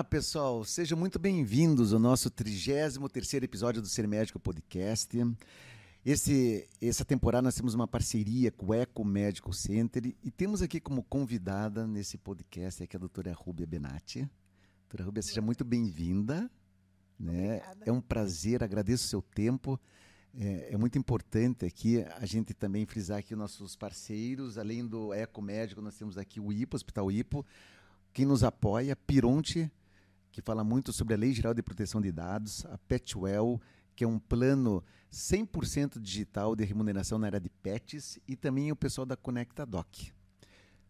Olá, pessoal. Sejam muito bem-vindos ao nosso 33º episódio do Ser Médico Podcast. Esse, essa temporada nós temos uma parceria com o Eco Medical Center e temos aqui como convidada nesse podcast aqui a doutora Rúbia Benatti. Doutora Rúbia, seja muito bem-vinda. Né? É um prazer, agradeço o seu tempo. É, é, muito importante aqui a gente também frisar aqui os nossos parceiros, além do Eco Médico, nós temos aqui o IPO, Hospital IPO, quem nos apoia, Pironte, que fala muito sobre a Lei Geral de Proteção de Dados, a Petwell, que é um plano 100% digital de remuneração na área de pets, e também o pessoal da Conecta Doc.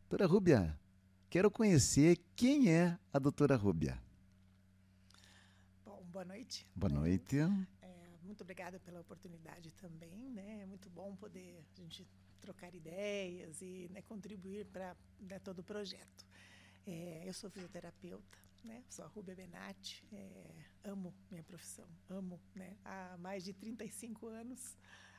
Doutora Rúbia, quero conhecer quem é a doutora Rúbia. Bom, boa noite. Boa né? noite. É, muito obrigada pela oportunidade também, né? É muito bom poder a gente trocar ideias e né, contribuir para né, todo o projeto. É, eu sou fisioterapeuta, né? Sou a Rubia Benatti, é, amo minha profissão, amo, né? Há mais de 35 anos,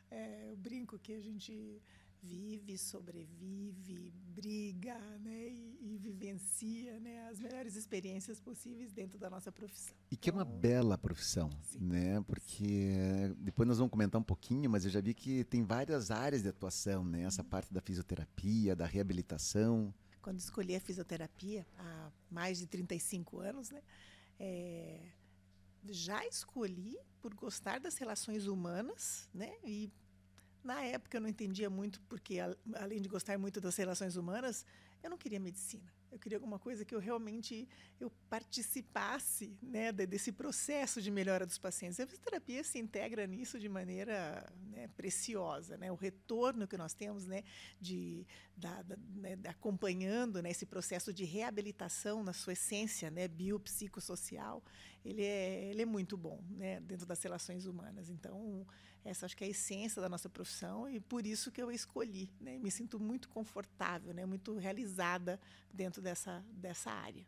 é, eu brinco que a gente vive, sobrevive, briga, né? E, e, vivencia, né? As melhores experiências possíveis dentro da nossa profissão. E que então, é uma bela profissão, sim, né? Porque depois nós vamos comentar um pouquinho, mas eu já vi que tem várias áreas de atuação, né? Essa uhum. parte da fisioterapia, da reabilitação quando escolhi a fisioterapia, há mais de 35 anos, né? É, já escolhi por gostar das relações humanas, né? E na época eu não entendia muito, porque além de gostar muito das relações humanas, eu não queria medicina. Eu queria alguma coisa que eu realmente eu participasse né, desse processo de melhora dos pacientes. A fisioterapia se integra nisso de maneira né, preciosa. Né? O retorno que nós temos né, de, da, da, né, acompanhando né, esse processo de reabilitação na sua essência né, biopsicossocial, ele é, ele é muito bom né, dentro das relações humanas. Então, essa acho que é a essência da nossa profissão e por isso que eu escolhi. Né? Me sinto muito confortável, né? muito realizada dentro dessa, dessa área.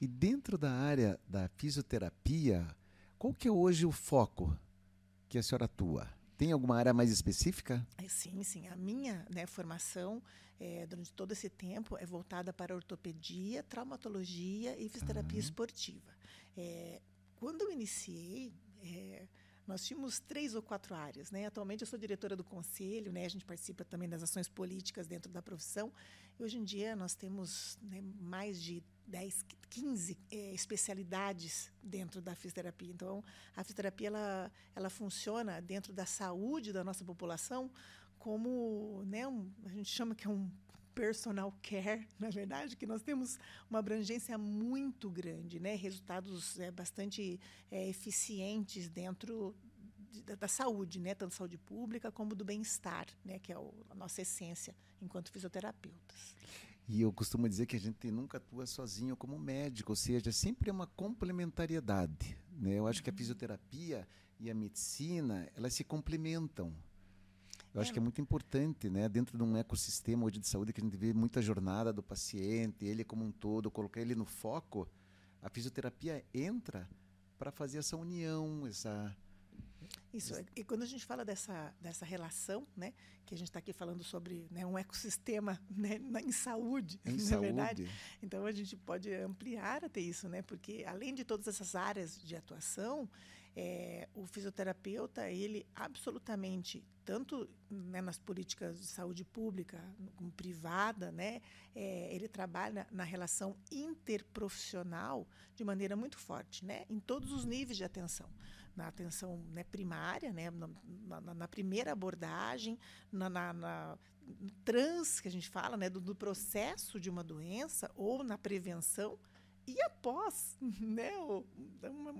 E dentro da área da fisioterapia, qual que é hoje o foco que a senhora atua? Tem alguma área mais específica? É, sim, sim. A minha né, formação é, durante todo esse tempo é voltada para ortopedia, traumatologia e fisioterapia ah. esportiva. É, quando eu iniciei, é, nós tínhamos três ou quatro áreas. Né? Atualmente eu sou diretora do conselho, né? a gente participa também das ações políticas dentro da profissão. E hoje em dia nós temos né, mais de 10, 15 é, especialidades dentro da fisioterapia. Então, a fisioterapia ela, ela funciona dentro da saúde da nossa população como né, um, a gente chama que é um personal care, na verdade, que nós temos uma abrangência muito grande, né? resultados é, bastante é, eficientes dentro de, da, da, saúde, né? tanto saúde pública como do bem-estar, né? que é o, a nossa essência enquanto fisioterapeutas. E eu costumo dizer que a gente nunca atua sozinho como médico, ou seja, sempre é uma complementariedade. Né? Eu acho que a uhum. fisioterapia e a medicina, elas se complementam. Eu acho que é muito importante, né, dentro de um ecossistema hoje de saúde que a gente vê muita jornada do paciente, ele como um todo, colocar ele no foco, a fisioterapia entra para fazer essa união, essa isso, e quando a gente fala dessa, dessa relação, né, que a gente está aqui falando sobre né, um ecossistema né, em saúde, em na é saúde. verdade, então a gente pode ampliar até isso, né, porque além de todas essas áreas de atuação, é, o fisioterapeuta, ele absolutamente, tanto né, nas políticas de saúde pública como privada, né, é, ele trabalha na relação interprofissional de maneira muito forte, né, em todos os níveis de atenção. Na atenção né, primária, né, na, na, na, primeira abordagem, na, na, trans, que a gente fala, né, do, do, processo de uma doença ou na prevenção, e após né, uma,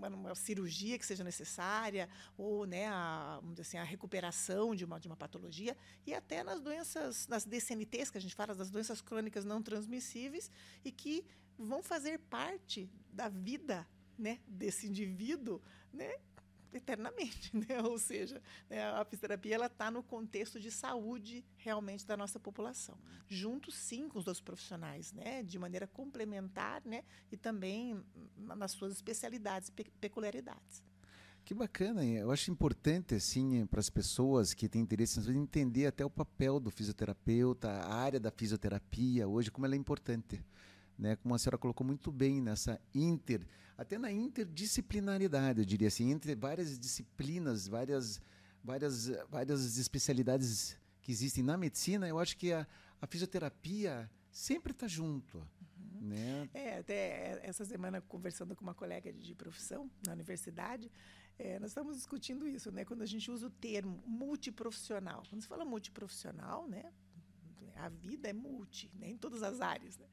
uma, cirurgia que seja necessária, ou né, a, assim, a recuperação de uma, de uma patologia, e até nas doenças, nas DCNTs, que a gente fala das doenças crônicas não transmissíveis, e que vão fazer parte da vida né, desse indivíduo né, eternamente, né? Ou seja, né, a fisioterapia ela está no contexto de saúde realmente da nossa população, junto sim com os outros profissionais, né? De maneira complementar, né? E também nas suas especialidades, pe peculiaridades. Que bacana, eu acho importante assim para as pessoas que têm interesse em entender até o papel do fisioterapeuta, a área da fisioterapia hoje, como ela é importante. Né, como a senhora colocou muito bem nessa inter, até na interdisciplinaridade, eu diria assim, entre várias disciplinas, várias, várias, várias especialidades que existem na medicina, eu acho que a, a fisioterapia sempre está junto. Uhum. Né? É, até essa semana, conversando com uma colega de profissão na universidade, é, nós estamos discutindo isso, né? Quando a gente usa o termo multiprofissional. Quando se fala multiprofissional, né? A vida é multi, né? em todas as áreas. Né?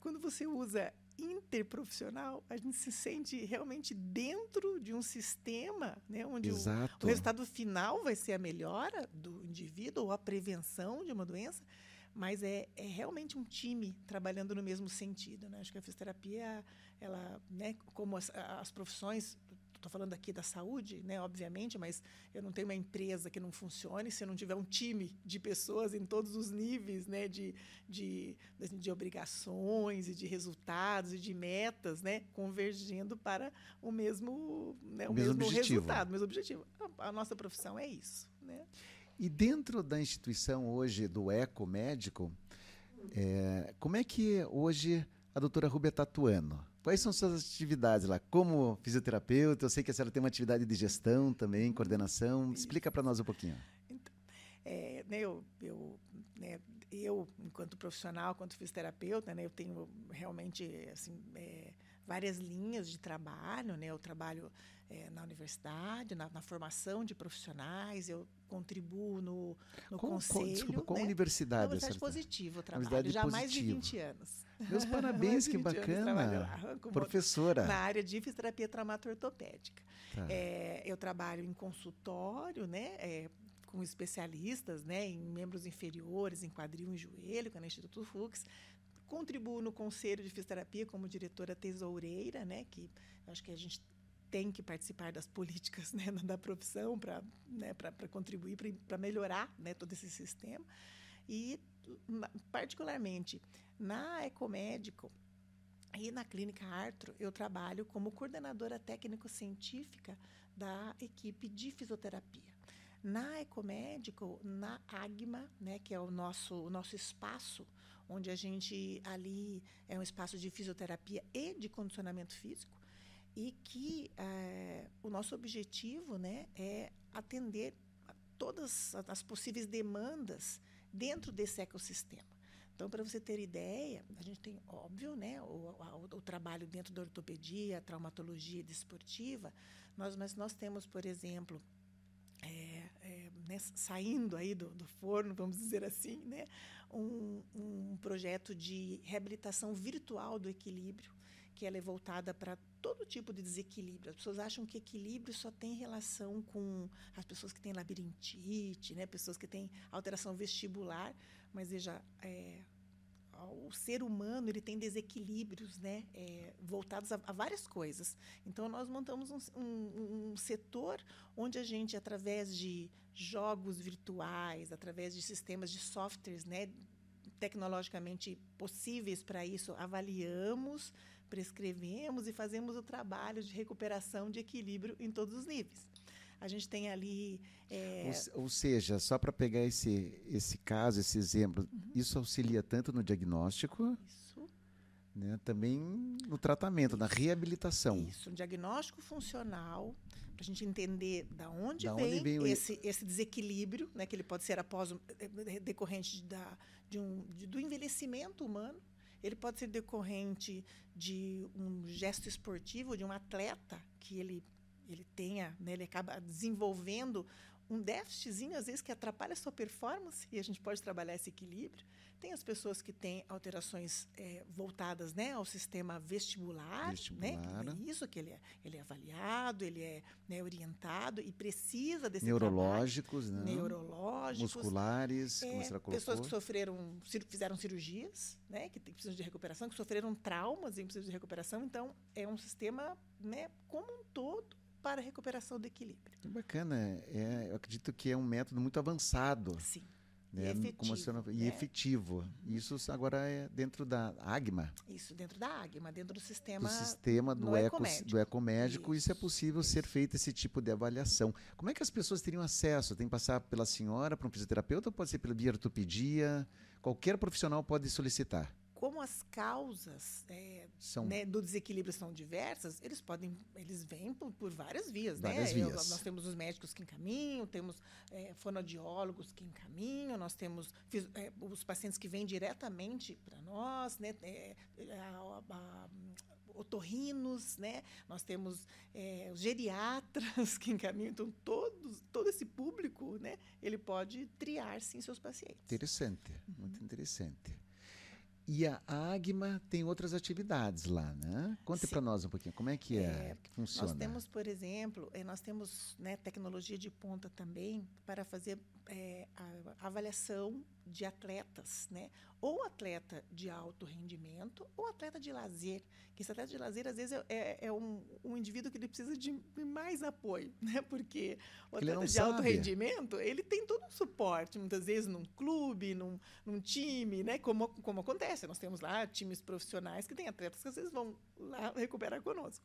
Quando você usa interprofissional, a gente se sente realmente dentro de um sistema, né, onde o, o, resultado final vai ser a melhora do indivíduo ou a prevenção de uma doença, mas é, é realmente um time trabalhando no mesmo sentido. Né? Acho que a fisioterapia, ela, né, como as, as profissões estou falando aqui da saúde, né, obviamente, mas eu não tenho uma empresa que não funcione se eu não tiver um time de pessoas em todos os níveis né, de, de, de obrigações e de resultados e de metas né, convergendo para o mesmo, né, o, mesmo, mesmo resultado, o mesmo objetivo. A, a nossa profissão é isso. Né? E dentro da instituição hoje do Eco Médico, é, como é que hoje a doutora Rubia está atuando? Quais são suas atividades lá? Como fisioterapeuta, eu sei que a senhora tem uma atividade de gestão também, coordenação. Explica para nós um pouquinho. Então, é, né, eu, eu, né, eu, enquanto profissional, enquanto fisioterapeuta, né, eu tenho realmente assim, é, várias linhas de trabalho. Né? Eu trabalho é, na universidade, na, na, formação de profissionais, eu contribuo no, no qual, conselho. Qual, desculpa, qual né? universidade? Na Universidade Positivo, eu trabalho já há mais de 20 anos. Meus parabéns, que bacana. Professora. Na área de fisioterapia traumato-ortopédica. Tá. É, eu trabalho em consultório, né? É, com especialistas né, em membros inferiores, em quadril e joelho, que é no Instituto Fux. Contribuo no Conselho de Fisioterapia como diretora tesoureira, né, que acho que a gente tem que participar das políticas né, da profissão para né, contribuir, para melhorar né, todo esse sistema. E, particularmente, na Ecomédico e na Clínica Artro, eu trabalho como coordenadora técnico-científica da equipe de fisioterapia. Na Ecomédico, na AGMA, né, que é o nosso, o nosso espaço, onde a gente ali é um espaço de fisioterapia e de condicionamento físico, e que é, o nosso objetivo né, é atender todas as possíveis demandas dentro desse ecossistema. Então, para você ter ideia, a gente tem, óbvio, né, o, o, o trabalho dentro da ortopedia, traumatologia desportiva, nós, mas nós temos, por exemplo, né, saindo aí do, do, forno, vamos dizer assim, né, um, um projeto de reabilitação virtual do equilíbrio, que ela é voltada para todo tipo de desequilíbrio. As pessoas acham que equilíbrio só tem relação com as pessoas que têm labirintite, né? pessoas que têm alteração vestibular, mas veja, é, o ser humano ele tem desequilíbrios né? É, voltados a, a, várias coisas. Então, nós montamos um, um, um setor onde a gente, através de jogos virtuais, através de sistemas de softwares né? tecnologicamente possíveis para isso, avaliamos prescrevemos e fazemos o trabalho de recuperação de equilíbrio em todos os níveis. A gente tem ali. É... Ou, ou, seja, só para pegar esse, esse caso, esse exemplo, uhum. isso auxilia tanto no diagnóstico. Isso. Né, também no tratamento, na reabilitação. Isso, um diagnóstico funcional, para a gente entender da onde da vem, onde vem esse, esse desequilíbrio, né, que ele pode ser após eh, decorrente da, de um, de, do envelhecimento humano, ele pode ser decorrente de um gesto esportivo, de um atleta que ele, ele tenha, né, ele acaba desenvolvendo um déficitzinho, às vezes, que atrapalha a sua performance, e a gente pode trabalhar esse equilíbrio. Tem as pessoas que têm alterações é, voltadas né, ao sistema vestibular, vestibular. Né, que é isso que ele é, ele é avaliado, ele é né, orientado e precisa desse Neurológicos, trabalho. né? Neurológicos. Musculares, é, como você colocou. Pessoas que sofreram, fizeram cirurgias, né, que precisam de recuperação, que sofreram traumas e precisam de recuperação. Então, é um sistema né, como um todo para a recuperação do equilíbrio. Que bacana. É, eu acredito que é um método muito avançado. Sim. Né? E efetivo. Senhora, e é. efetivo. Isso agora é dentro da AGMA. Isso, dentro da AGMA, dentro do sistema. Do sistema do, eco, ecomédico. do ecomédico. Isso, isso é possível isso. ser feito esse tipo de avaliação. Como é que as pessoas teriam acesso? Tem que passar pela senhora, para um fisioterapeuta, ou pode ser pela via ortopedia? Qualquer profissional pode solicitar como as causas é, são... né, do desequilíbrio são diversas, eles podem, eles vêm por, por várias vias, né? várias né? Vias. Eu, nós temos os médicos que encaminham, temos é, fonoaudiólogos que encaminham, nós temos é, os pacientes que vêm diretamente para nós, né? É, a, a, otorrinos, né? Nós temos é, os geriatras que encaminham, então todos, todo esse público, né? Ele pode triar sim seus pacientes. Interessante, uhum. muito interessante. E a Agma tem outras atividades lá, né? Conte para nós um pouquinho, como é que é, é, que funciona? Nós temos, por exemplo, eh, nós temos né, tecnologia de ponta também para fazer é, a avaliação de atletas, né? Ou atleta de alto rendimento ou atleta de lazer. Que esse atleta de lazer, às vezes, é, é, é um, um, indivíduo que ele precisa de mais apoio, né? Porque o atleta de sabe. alto rendimento, ele tem todo um suporte, muitas vezes num clube, num, num time, né? Como, como acontece. Nós temos lá times profissionais que têm atletas que às vezes vão lá recuperar conosco.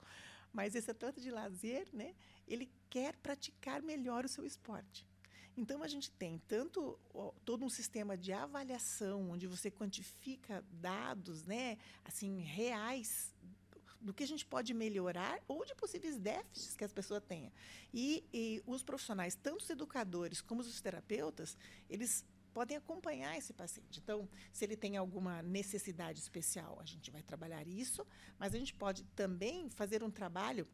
Mas esse atleta de lazer, né? Ele quer praticar melhor o seu esporte. Então a gente tem tanto todo um sistema de avaliação onde você quantifica dados, né, assim reais do que a gente pode melhorar ou de possíveis déficits que as pessoas tenham. E, e os profissionais, tanto os educadores como os terapeutas, eles podem acompanhar esse paciente. Então, se ele tem alguma necessidade especial, a gente vai trabalhar isso, mas a gente pode também fazer um trabalho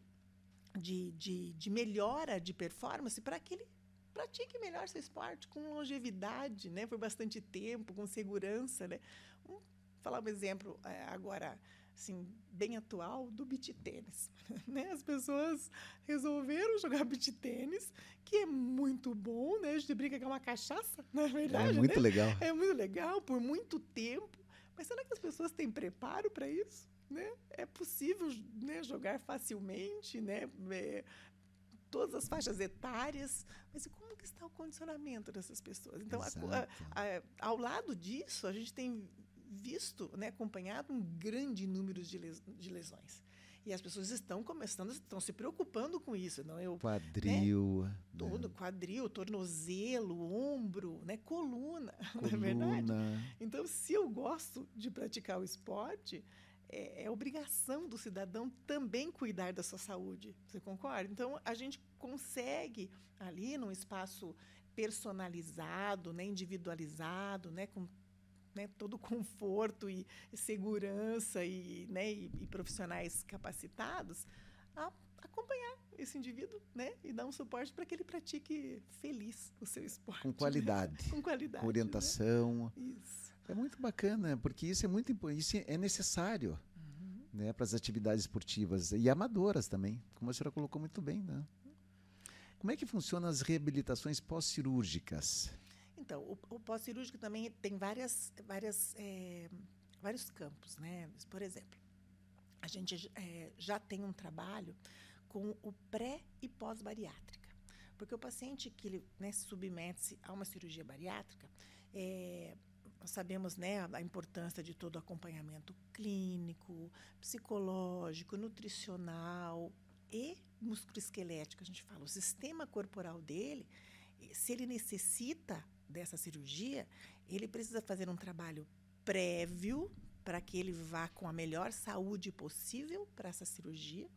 de, de, de melhora de performance para que ele pratique melhor seu esporte com longevidade, né, por bastante tempo, com segurança, né. Vamos falar um exemplo é, agora, assim, bem atual do beach tênis, né? As pessoas resolveram jogar beach tênis, que é muito bom, né? A gente brinca que é uma cachaça, na é verdade. É muito né? legal. É muito legal por muito tempo. Mas será que as pessoas têm preparo para isso? Né? É possível né, jogar facilmente, né? É, todas as faixas etárias, mas como que está o condicionamento dessas pessoas? Então, a, a, ao lado disso, a gente tem visto, né, acompanhado um grande número de, les, de lesões. E as pessoas estão começando, estão se preocupando com isso. Não? Eu, quadril. Né? Todo, né? quadril, tornozelo, ombro, né? coluna, coluna, não é verdade? Então, se eu gosto de praticar o esporte, é, é, obrigação do cidadão também cuidar da sua saúde. Você concorda? Então, a gente consegue ali num espaço personalizado, né, individualizado, né, com né, todo conforto e segurança e, né, e, e profissionais capacitados, a acompanhar esse indivíduo, né, e dar um suporte para que ele pratique feliz o seu esporte. Com qualidade. Né? Com qualidade. Com orientação. Né? Isso. É muito bacana, porque isso é muito isso é necessário uhum. né, para as atividades esportivas e amadoras também, como a senhora colocou muito bem. Né? Como é que funcionam as reabilitações pós-cirúrgicas? Então, o, o pós-cirúrgico também tem várias, várias, é, vários campos. Né? Por exemplo, a gente é, já tem um trabalho com o pré e pós-bariátrica. Porque o paciente que né, submete-se a uma cirurgia bariátrica, é, nós sabemos né, a importância de todo o acompanhamento clínico, psicológico, nutricional e musculoesquelético. A gente fala, o sistema corporal dele, se ele necessita dessa cirurgia, ele precisa fazer um trabalho prévio para que ele vá com a melhor saúde possível para essa cirurgia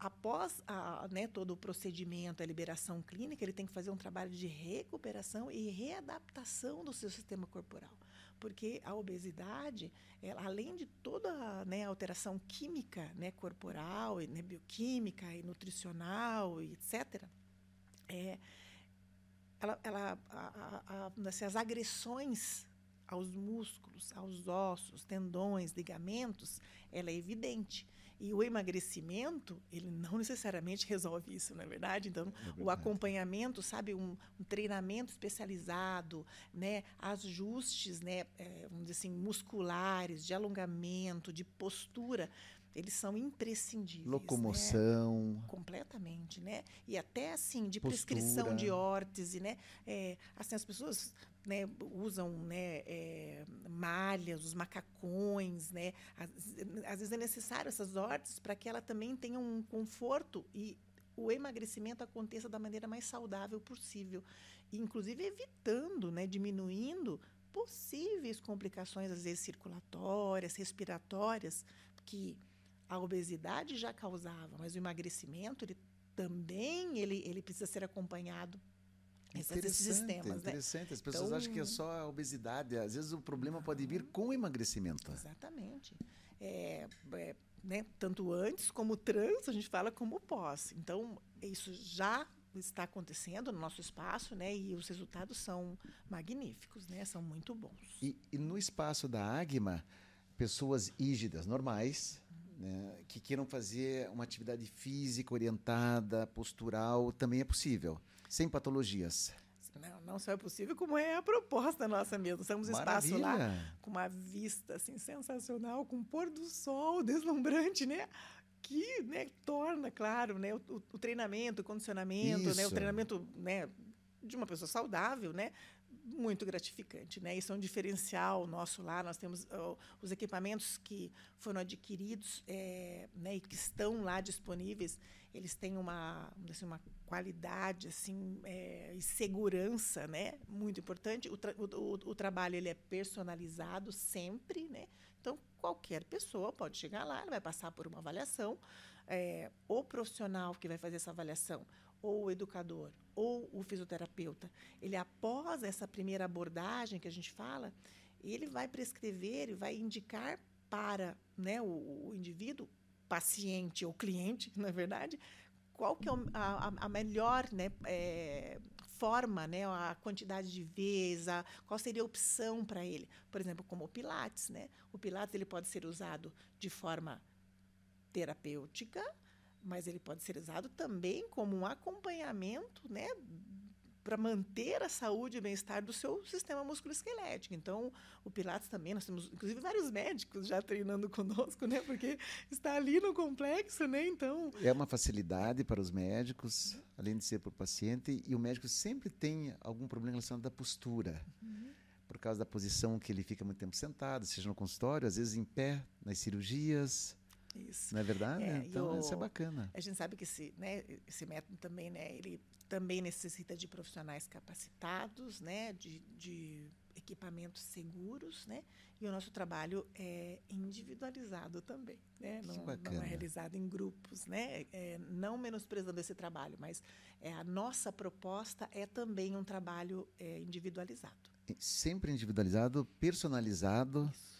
após a, né, todo o procedimento, a liberação clínica, ele tem que fazer um trabalho de recuperação e readaptação do seu sistema corporal. Porque a obesidade, ela, além de toda né, a alteração química né, corporal, né, bioquímica e nutricional, e etc., é, ela, ela, a, a, assim, as agressões aos músculos, aos ossos, tendões, ligamentos, ela é evidente. E o emagrecimento, ele não necessariamente resolve isso, não é verdade? Então, é verdade. o acompanhamento, sabe, um, um, treinamento especializado, né, ajustes, né, é, vamos dizer assim, musculares, de alongamento, de postura, eles são imprescindíveis. Né? Locomoção. Né? Completamente, né? E até assim, de Postura. prescrição de órtese, né? É, assim, as pessoas né, usam né, é, malhas, os macacões, né? Às, às, vezes é necessário essas órteses para que ela também tenha um conforto e o emagrecimento aconteça da maneira mais saudável possível, inclusive evitando, né, diminuindo possíveis complicações, às vezes circulatórias, respiratórias, que a obesidade já causava, mas o emagrecimento ele também ele, ele precisa ser acompanhado esses sistemas, né? interessante. Né? As pessoas então, acham que é só a obesidade. Às vezes o problema pode vir com o emagrecimento. Exatamente. É, é, né, tanto antes como trans, a gente fala como pós. Então, isso já está acontecendo no nosso espaço, né? E os resultados são magníficos, né? São muito bons. E, e no espaço da Agma, pessoas ígidas, normais, né, que queiram fazer uma atividade física orientada, postural, também é possível, sem patologias. Não, não só é possível, como é a proposta nossa mesmo. Estamos espaço lá com uma vista assim sensacional, com um pôr do sol deslumbrante, né? que né, torna, claro, né, o, o treinamento, o condicionamento, né, o treinamento né, de uma pessoa saudável, né, muito gratificante, né? Isso é um diferencial nosso lá. Nós temos uh, os equipamentos que foram adquiridos, é, né, e que estão lá disponíveis. Eles têm uma, assim, uma qualidade, assim, é, e segurança, né? Muito importante. O, tra o, o, o trabalho ele é personalizado sempre, né? Então, qualquer pessoa pode chegar lá, vai passar por uma avaliação. É, o profissional que vai fazer essa avaliação, ou o educador, ou o fisioterapeuta, ele, após essa primeira abordagem que a gente fala, ele vai prescrever e vai indicar para né, o, o indivíduo, paciente ou cliente, na verdade, qual que é a, a melhor né, é, forma, né, a quantidade de vezes, a, qual seria a opção para ele. Por exemplo, como o Pilates. Né? O Pilates ele pode ser usado de forma terapêutica, mas ele pode ser usado também como um acompanhamento né, para manter a saúde e bem-estar do seu sistema musculoesquelético. Então, o Pilates também, nós temos inclusive vários médicos já treinando conosco, né? Porque está ali no complexo, né? Então, é uma facilidade para os médicos, além de ser para o paciente, e o médico sempre tem algum problema relacionado à postura. Uhum. Por causa da posição que ele fica muito tempo sentado, seja no consultório, às vezes em pé, nas cirurgias. Isso. Não é verdade? É, então, isso é bacana. A gente sabe que esse, né, esse método também, né, ele também necessita de profissionais capacitados, né, de, de equipamentos seguros, né, e o nosso trabalho é individualizado também, né, não, não, é realizado em grupos, né, é, não menosprezando esse trabalho, mas é, a nossa proposta é também um trabalho é, individualizado. Sempre individualizado, personalizado. Isso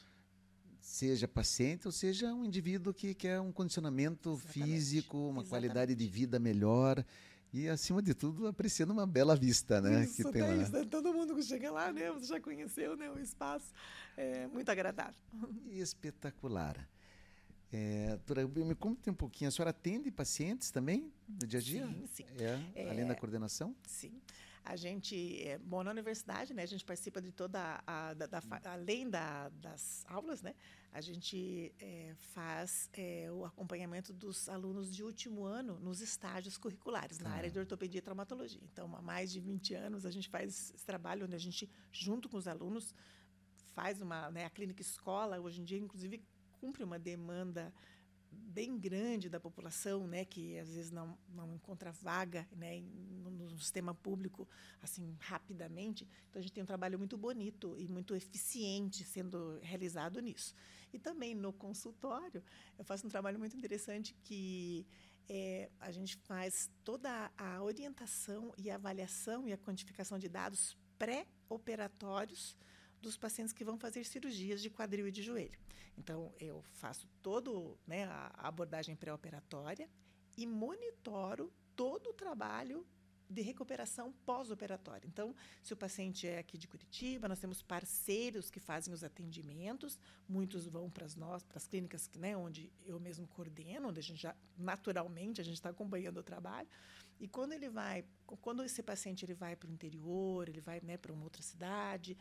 seja paciente ou seja um indivíduo que quer um condicionamento Exatamente. físico, uma Exatamente. qualidade de vida melhor e, acima de tudo, apreciando uma bela vista, né? Isso, que tem lá. Isso, né? Todo mundo que chega lá, né? Você já conheceu né? o espaço. É muito agradável. Espetacular. É, doutora, me conta um pouquinho. A senhora atende pacientes também no dia a dia? Sim, sim. É, é, além da coordenação? Sim. A gente, é, bom, na universidade, né, a gente participa de toda a, da, da, além da, das aulas, né, a gente é, faz é, o acompanhamento dos alunos de último ano nos estágios curriculares, na área de ortopedia e traumatologia. Então, há mais de 20 anos, a gente faz esse trabalho onde a gente, junto com os alunos, faz uma, né, a clínica escola, hoje em dia, inclusive, cumpre uma demanda bem grande da população, né, que às vezes não, não encontra vaga, né, no, no, sistema público assim rapidamente. Então a gente tem um trabalho muito bonito e muito eficiente sendo realizado nisso. E também no consultório eu faço um trabalho muito interessante que é, a gente faz toda a orientação e avaliação e a quantificação de dados pré-operatórios dos pacientes que vão fazer cirurgias de quadril e de joelho. Então, eu faço todo né, a abordagem pré-operatória e monitoro todo o trabalho de recuperação pós-operatória. Então, se o paciente é aqui de Curitiba, nós temos parceiros que fazem os atendimentos, muitos vão para as nós, para as clínicas, né, onde eu mesmo coordeno, onde a gente já naturalmente a gente está acompanhando o trabalho. E quando ele vai, quando esse paciente ele vai para o interior, ele vai né, para uma outra cidade,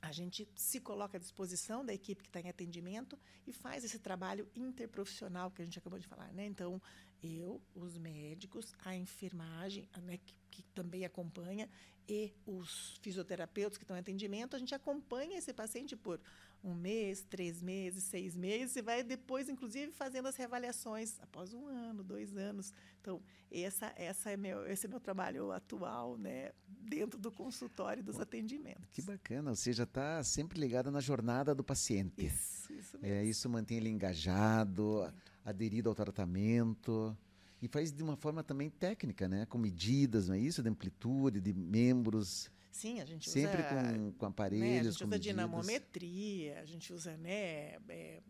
a gente se coloca à disposição da equipe que está em atendimento e faz esse trabalho interprofissional que a gente acabou de falar. Né? Então, Eu, os médicos, a enfermagem, né, que, que também acompanha, e os fisioterapeutas que estão em atendimento, a gente acompanha esse paciente por um mês, três meses, seis meses, e vai depois, inclusive, fazendo as reavaliações após um ano, dois anos. Então, essa, essa é meu, esse é meu trabalho atual, né, dentro do consultório dos atendimentos. Que bacana, você já está sempre ligada na jornada do paciente. Isso, isso é, mesmo. É, isso mantém ele engajado, Muito. Aderido ao tratamento. E faz de uma forma também técnica, né? Com medidas, não é isso? De amplitude, de membros. Sim, a gente Sempre usa. Sempre com, com aparelhos. Né? A gente usa medidas. dinamometria, a gente usa, né? É,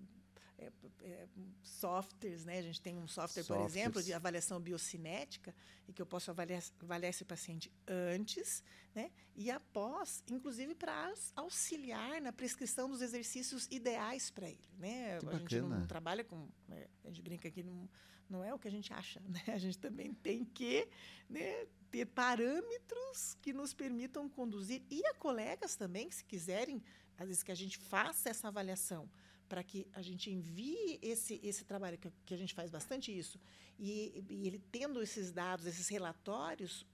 é, é, softwares, né? A gente tem um software, Softwares. por exemplo, de avaliação biocinética, e que eu posso avaliar, avaliar esse paciente antes, né? E após, inclusive para auxiliar na prescrição dos exercícios ideais para ele, né? Que a bacana. gente não trabalha com, né? a gente brinca aqui não, não é o que a gente acha, né? A gente também tem que, né? ter parâmetros que nos permitam conduzir e a colegas também, se quiserem, às vezes que a gente faça essa avaliação para que a gente envie esse, esse trabalho, que, que a gente faz bastante isso, e, e ele tendo esses dados, esses relatórios,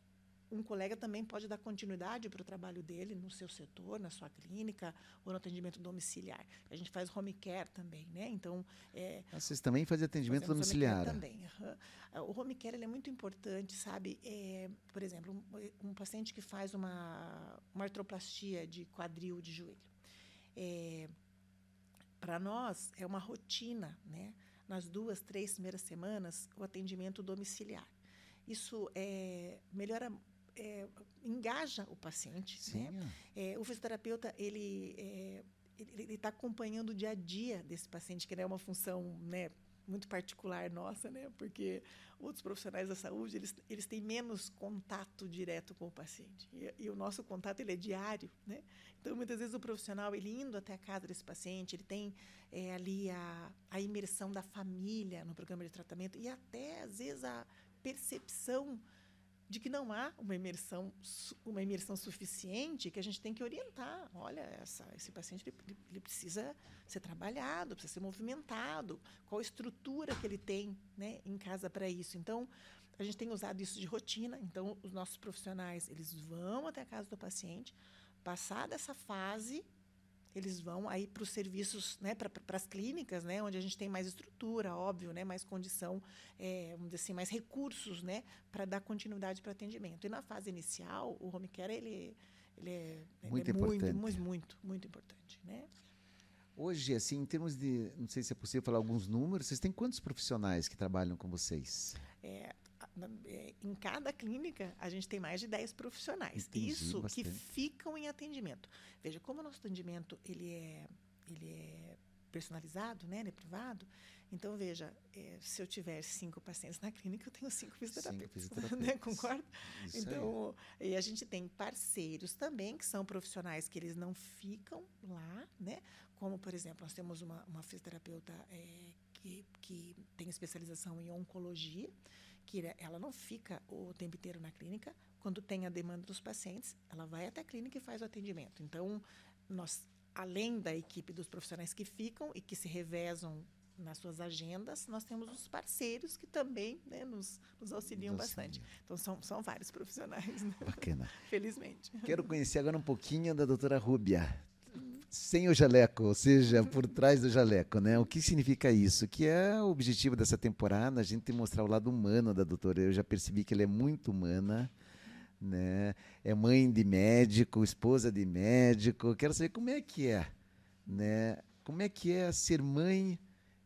um colega também pode dar continuidade para o trabalho dele no seu setor, na sua clínica ou no atendimento domiciliar. A gente faz home care também, né? Então, é, ah, vocês também fazem atendimento domiciliar? também. Uhum. O home care é muito importante, sabe? É, por exemplo, um, um, paciente que faz uma, uma artroplastia de quadril de joelho. É, para nós é uma rotina, né? Nas duas, três primeiras semanas, o atendimento domiciliar. Isso é, melhora é, engaja o paciente. Sim. Né? É, o fisioterapeuta ele é, ele está acompanhando o dia a dia desse paciente, que é uma função né, muito particular nossa, né? Porque outros profissionais da saúde eles, eles têm menos contato direto com o paciente e, e, o nosso contato ele é diário, né? Então muitas vezes o profissional ele indo até a casa desse paciente ele tem é, ali a, a imersão da família no programa de tratamento e até às vezes a percepção de que não há uma imersão, uma imersão suficiente, que a gente tem que orientar. Olha, essa, esse paciente ele, ele precisa ser trabalhado, precisa ser movimentado. Qual a estrutura que ele tem né, em casa para isso? Então, a gente tem usado isso de rotina. Então, os nossos profissionais eles vão até a casa do paciente, passar dessa fase eles vão aí para os serviços, né, para as clínicas, né, onde a gente tem mais estrutura, óbvio, né, mais condição, é, vamos dizer assim, mais recursos, né, para dar continuidade para o atendimento. E na fase inicial, o home care ele, ele é muito ele é importante, muito, muito, muito importante, né? Hoje, assim, em termos de, não sei se é possível falar alguns números, vocês têm quantos profissionais que trabalham com vocês? É, em cada clínica, a gente tem mais de 10 profissionais. Entendi, Isso bastante. que ficam em atendimento. Veja, como o nosso atendimento ele é, ele é personalizado, né, ele é privado, então, veja, é, se eu tiver cinco pacientes na clínica, eu tenho cinco fisioterapeutas. Cinco fisioterapeutas. Né? Concorda? Isso então, e a gente tem parceiros também, que são profissionais que eles não ficam lá, né? Como, por exemplo, nós temos uma, uma fisioterapeuta é, que, que tem especialização em oncologia, que ela não fica o tempo inteiro na clínica. Quando tem a demanda dos pacientes, ela vai até a clínica e faz o atendimento. Então, nós, além da equipe dos profissionais que ficam e que se revezam nas suas agendas, nós temos os parceiros que também né, nos, nos, auxiliam nos bastante. Então, são, são vários profissionais. Né? Bacana. Felizmente. Quero conhecer agora um pouquinho da doutora Rúbia sem o jaleco, ou seja, por trás do jaleco, né? O que significa isso? Que é o objetivo dessa temporada, a gente mostrar o lado humano da doutora. Eu já percebi que ela é muito humana, né? É mãe de médico, esposa de médico. Quero saber como é que é, né? Como é que é ser mãe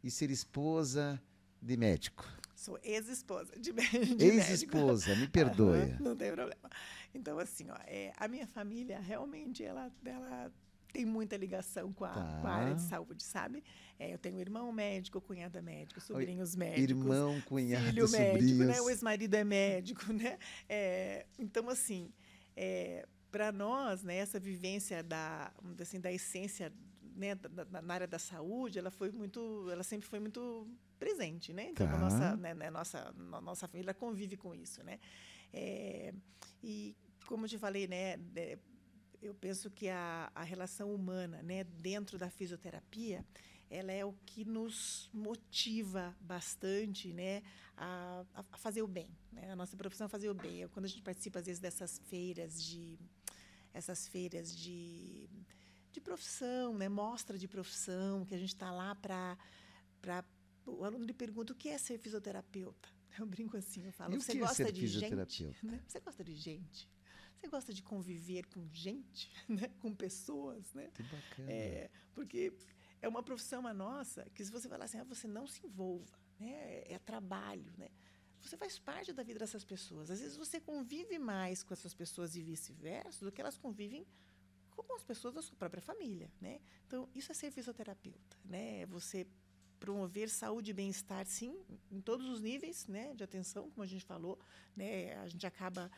e ser esposa de médico? Sou ex-esposa de, médico. Ex-esposa, me perdoe. Uhum, não tem problema. Então, assim, ó, é, a minha família realmente ela, ela tem muita ligação com a, tá. com a área de saúde, sabe? É, eu tenho irmão médico, cunhada médico, sobrinhos médicos. Irmão, cunhado, filho sobrinhos. médico, né? O ex-marido é médico, né? É, então, assim, é, para nós, né, essa vivência da, assim, da essência né, da, na área da saúde, ela foi muito, ela sempre foi muito presente, né? Então, tá. nossa, né, né, nossa, nossa família convive com isso, né? É, e como eu te falei, né, eu penso que a, a relação humana, né, dentro da fisioterapia, ela é o que nos motiva bastante né, a, a fazer o bem. Né? A nossa profissão é fazer o bem. Quando a gente participa, às vezes, dessas feiras de essas feiras de, de profissão, né? mostra de profissão, que a gente está lá para. O aluno lhe pergunta o que é ser fisioterapeuta. Eu brinco assim, eu falo, você é gosta de gente? Né? Você gosta de gente? Você gosta de conviver com gente, né? com pessoas? Né? Que bacana. É, porque é uma profissão a nossa que se você falar assim, ah, você não se envolva, né? é, é trabalho, né? você faz parte da vida dessas pessoas. Às vezes você convive mais com essas pessoas e vice-versa do que elas convivem com as pessoas da sua própria família, né? Então, isso é ser fisioterapeuta, né? É você promover saúde e bem-estar, sim, em todos os níveis, né, de atenção, como a gente falou, né? A gente acaba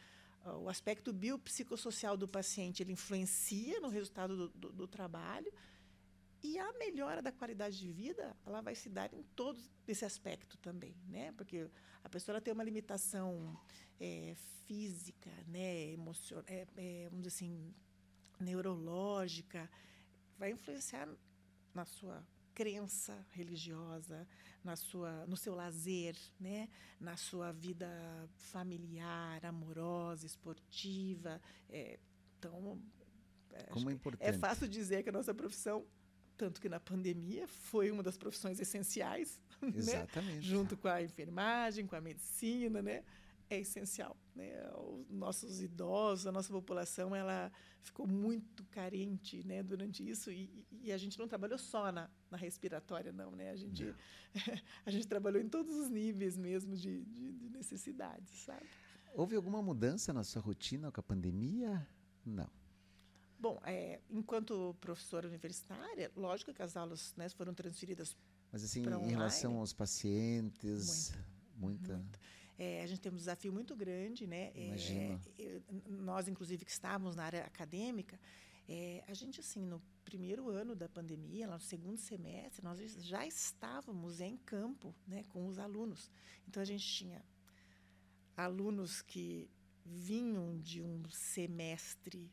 o aspecto biopsicossocial do paciente ele influencia no resultado do, do, do, trabalho e a melhora da qualidade de vida ela vai se dar em todo esse aspecto também, né? Porque a pessoa tem uma limitação é, física, né, emocional, é, é, vamos dizer assim, neurológica, vai influenciar na sua crença religiosa, na sua, no seu lazer, né, na sua vida familiar, amorosa, esportiva. É, então, Como é, importante. é fácil dizer que a nossa profissão tanto que na pandemia foi uma das profissões essenciais, né? Exatamente. Né? junto com a enfermagem, com a medicina, né? É essencial. Né? Os nossos idosos, a nossa população, ela ficou muito carente né, durante isso e, e a gente não trabalhou só na, na respiratória, não. Né? A, gente, a gente trabalhou em todos os níveis mesmo de, de, de necessidades, sabe? Houve alguma mudança na sua rotina com a pandemia? Não. Bom, é, enquanto professora universitária, lógico que as aulas né, foram transferidas Mas assim, em relação aos pacientes, muita. muita. É, a gente tem um desafio muito grande, né? Imagina. É, nós, inclusive, que estávamos na área acadêmica, é, a gente, assim, no primeiro ano da pandemia, lá no segundo semestre, nós já estávamos em campo né, com os alunos. Então, a gente tinha alunos que vinham de um semestre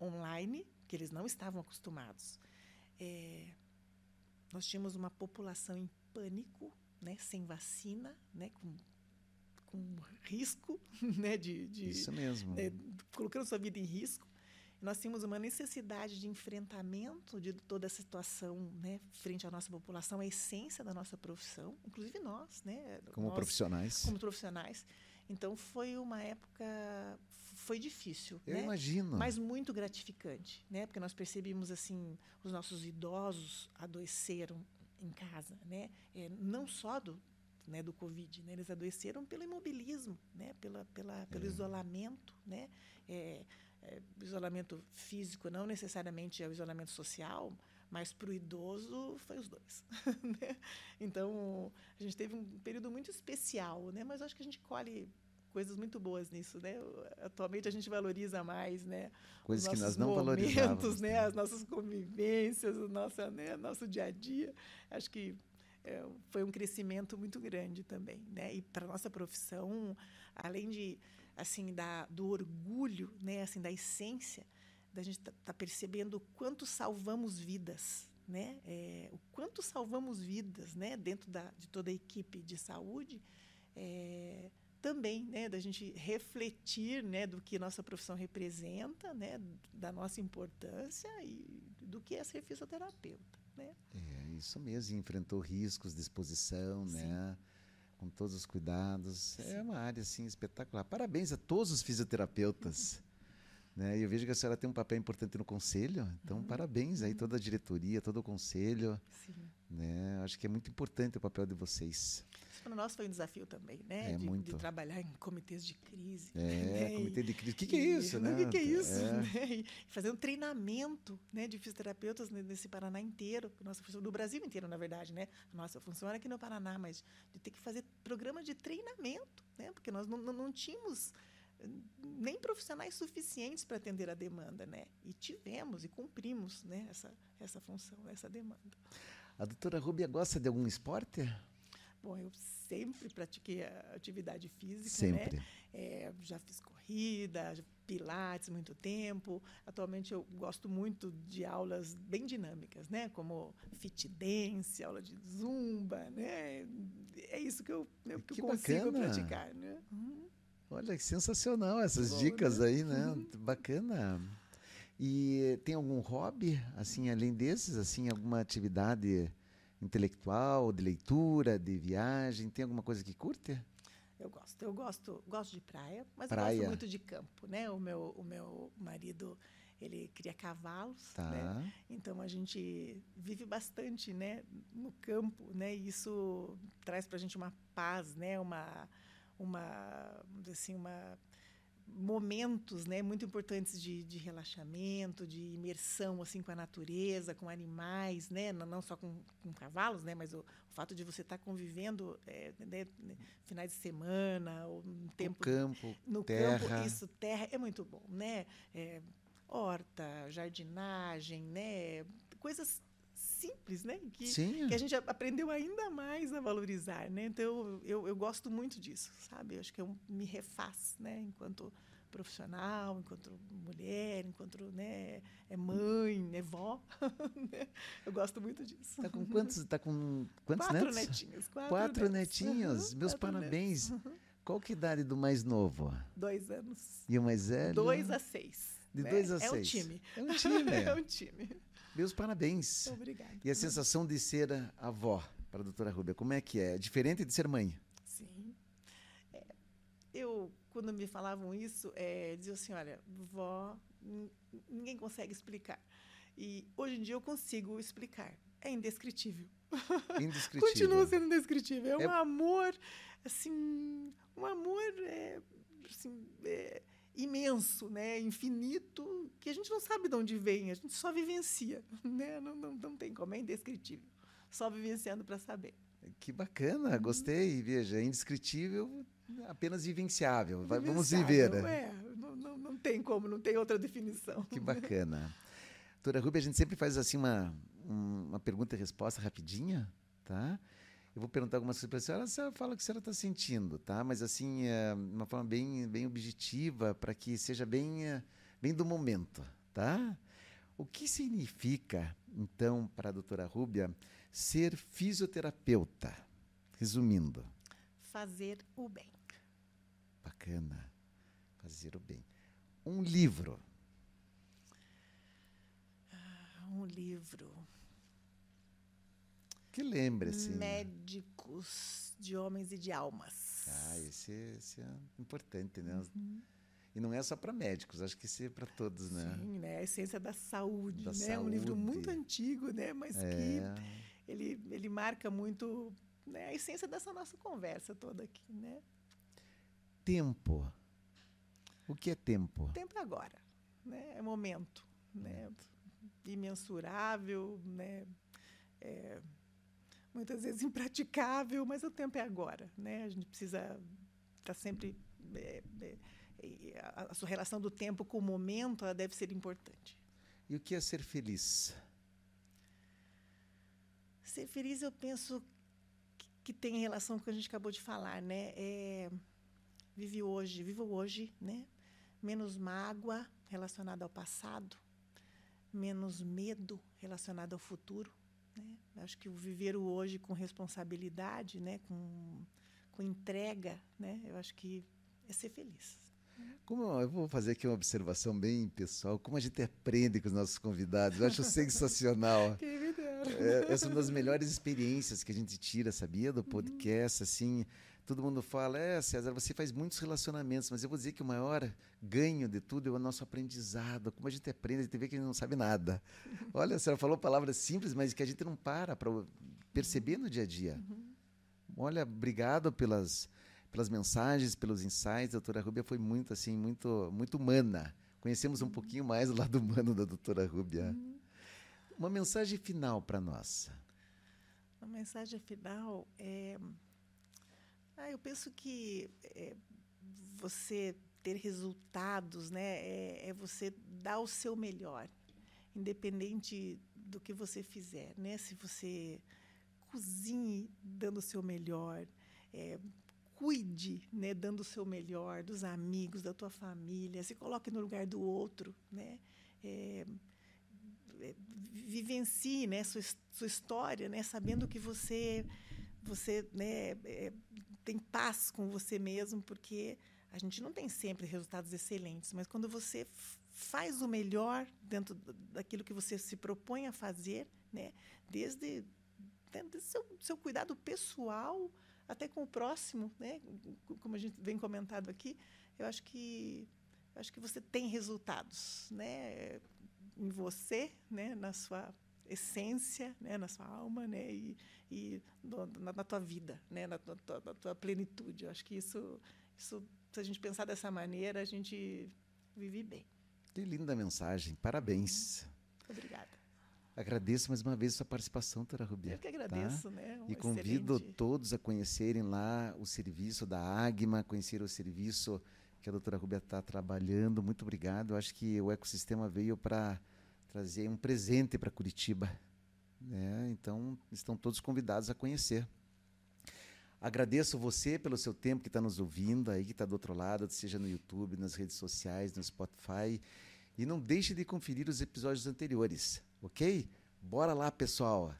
online, que eles não estavam acostumados. É, nós tínhamos uma população em pânico, né, sem vacina, né, com, com risco, né, de, de isso mesmo, né, colocando sua vida em risco. Nós tínhamos uma necessidade de enfrentamento de toda a situação, né, frente à nossa população, a essência da nossa profissão, inclusive nós, né, como nós, profissionais, como profissionais. Então foi uma época foi difícil, Eu né? imagino. Mas muito gratificante, né? Porque nós percebemos assim os nossos idosos adoeceram em casa, né? É, não só do né, do Covid, né? Eles adoeceram pelo imobilismo, né? Pela, pela, pelo é. isolamento, né? É, é, isolamento físico não necessariamente é o isolamento social, mas para o idoso foi os dois. Né? então a gente teve um período muito especial, né? Mas acho que a gente colhe coisas muito boas nisso, né? Atualmente a gente valoriza mais, né? Coisas que nós não momentos, valorizávamos. né? As nossas convivências, o nosso, né? nosso dia a dia. Acho que foi um crescimento muito grande também, né? E para nossa profissão, além de assim da do orgulho, né? Assim da essência, da gente tá, tá percebendo o quanto salvamos vidas, né? É, o quanto salvamos vidas, né? Dentro da, de toda a equipe de saúde. É, também, né, da gente refletir, né, do que nossa profissão representa, né, da nossa importância e do que é ser fisioterapeuta, né? É isso mesmo, enfrentou riscos de exposição, Sim. né, com todos os cuidados. É Sim. É uma área assim espetacular. Parabéns a todos os fisioterapeutas. Né? Eu vejo que a senhora tem um papel importante no conselho, então uhum. parabéns aí toda a diretoria, todo o conselho. Sim. Né? Acho que é muito importante o papel de vocês. Para nós foi um desafio também, né? É, de, muito. de trabalhar em comitês de crise. É, né? comitê de crise. O que, que, é isso, né? O que, que, é isso? É. Né? Fazer um treinamento né, de fisioterapeutas nesse Paraná inteiro, nossa função, do Brasil inteiro, na verdade, né? A nossa função era aqui no Paraná, mas de ter que fazer programas de treinamento, né? Porque nós não, não, não tínhamos nem profissionais suficientes para atender a demanda, né? E tivemos e cumprimos, né, essa essa função, essa demanda. A doutora Rubia gosta de algum esporte? Bom, eu sempre pratiquei atividade física, sempre. né? É, já fiz corrida, pilates muito tempo. Atualmente eu gosto muito de aulas bem dinâmicas, né? Como fit dance, aula de zumba, né? É isso que eu, eu, que eu consigo bacana. praticar, né? Uhum. Olha que sensacional essas Bom, dicas né? aí, né? Uhum. Bacana. E tem algum hobby, assim, além desses, assim, alguma atividade intelectual, de leitura, de viagem? Tem alguma coisa que curte? Eu gosto. Eu gosto, gosto de praia, mas praia. eu gosto muito de campo, né? O meu, o meu marido, ele cria cavalos, tá. né? Então a gente vive bastante, né, no campo, né? E isso traz para a gente uma paz, né? Uma uma, assim, uma momentos né, muito importantes de, de, relaxamento, de imersão assim com a natureza, com animais, né, não só com, com cavalos, né, mas o, o, fato de você estar tá convivendo é, né, finais de semana ou um tempo no campo, no terra. campo, isso terra é muito bom, né? É, horta, jardinagem, né, coisas simples, né? Que, Sim. que a gente aprendeu ainda mais a valorizar, né? Então eu, eu gosto muito disso, sabe? Eu acho que eu me refaz, né? Enquanto profissional, enquanto mulher, enquanto né, é mãe, é vó. Né? eu gosto muito disso. Tá com quantos? Tá com quantos quatro netos? netinhos. Quatro, quatro netinhos. Uhum, Meus quatro parabéns. Netos. Uhum. Qual que é a idade do mais novo? Dois anos. E o mais velho? Dois a seis. De né? dois a é seis. É um time. É um time. é um time. Meus parabéns. Obrigada. E a sensação de ser avó para a doutora Rúbia, como é que é? Diferente de ser mãe? Sim. É, eu, quando me falavam isso, é, diziam assim, olha, vó, ninguém consegue explicar. E hoje em dia eu consigo explicar. É indescritível. Indescritível. Continua sendo indescritível. É, é um amor, assim, um amor, é, assim, é, imenso, né, infinito, que a gente não sabe de onde vem, a gente só vivencia, né? Não, não, não tem como, é indescritível. Só vivenciando para saber. Que bacana, gostei. Veja, é indescritível, apenas vivenciável. vivenciável Vamos viver. Né? É, não, não, não tem como, não tem outra definição. Que bacana. Doutora Rubia, a gente sempre faz assim uma, uma pergunta e resposta rapidinha, tá? Eu vou perguntar algumas coisas para a senhora, a senhora fala o que a senhora está sentindo, tá? Mas assim, é, uma forma bem, bem objetiva, para que seja bem, é, bem do momento, tá? O que significa, então, para a doutora Rúbia, ser fisioterapeuta? Resumindo. Fazer o bem. Bacana. Fazer o bem. Um livro. Ah, um livro. Que lembre-se. Médicos de homens e de almas. Ah, esse, esse é importante, né? Uhum. E não é só para médicos, acho que esse é para todos, né? Sim, né? A essência da saúde, da né? Saúde. Um livro muito antigo, né? Mas é. que ele, ele marca muito né? a essência dessa nossa conversa toda aqui, né? Tempo. O que é tempo? Tempo é agora, né? É momento, né? Imensurável, né? É, muitas vezes impraticável, mas o tempo é agora, né? A gente precisa estar tá sempre é, é, a, a sua relação do tempo com o momento ela deve ser importante. E o que é ser feliz? Ser feliz, eu penso que, que tem relação com o que a gente acabou de falar, né? É, vive hoje, viva hoje, né? Menos mágoa relacionada ao passado, menos medo relacionado ao futuro né? Acho que o viver o hoje com responsabilidade, né? com, com entrega, né? eu acho que é ser feliz. Como eu vou fazer aqui uma observação bem pessoal, como a gente aprende com os nossos convidados, eu acho sensacional. Dera. É, essa é uma das melhores experiências que a gente tira, sabia, do podcast, uhum. assim, todo mundo fala, é, César, você faz muitos relacionamentos, mas eu vou dizer que o maior ganho de tudo é o nosso aprendizado. Como a gente aprende, a gente vê que a gente não sabe nada. Olha, a senhora falou palavras simples, mas que a gente não para para perceber no dia a dia. Uhum. Olha, obrigado pelas, pelas mensagens, pelos insights. A doutora Rúbia foi muito, assim, muito, muito humana. Conhecemos um uhum. pouquinho mais o lado humano da doutora Rúbia. Uhum. Uma mensagem final para nós. Uma mensagem final é ah, eu penso que é, você ter resultados, né, é, é, você dar o seu melhor, independente do que você fizer, né? Se você cozinhe dando o seu melhor, é, cuide, né, dando o seu melhor dos amigos, da tua família, se coloque no lugar do outro, né? É, é, vivencie, né, sua, sua história, né, sabendo que você você, né, é, tem paz com você mesmo, porque a gente não tem sempre resultados excelentes, mas quando você faz o melhor dentro daquilo que você se propõe a fazer, né, desde, desde seu, seu cuidado pessoal até com o próximo, né? Como a gente vem comentado aqui, eu acho que eu acho que você tem resultados, né? Em você, né? Na sua essência, né? Na sua alma, né? E, e no, na, na, tua vida, né? Na, na, tua, na tua plenitude. Eu acho que isso, isso, se a gente pensar dessa maneira, a gente vive bem. Que linda mensagem. Parabéns. Obrigada. Agradeço mais uma vez a sua participação, Tara Rubi. Eu que agradeço, tá? né? Um e convido excelente... todos a conhecerem lá o serviço da Agma, conhecer o serviço que a doutora Rubia está trabalhando. Muito obrigado. Eu acho que o ecossistema veio para trazer um presente para Curitiba. Né? Então, estão todos convidados a conhecer. Agradeço você pelo seu tempo que está nos ouvindo aí, que está do outro lado, seja no YouTube, nas redes sociais, no Spotify. E não deixe de conferir os episódios anteriores ok? Bora lá, pessoal.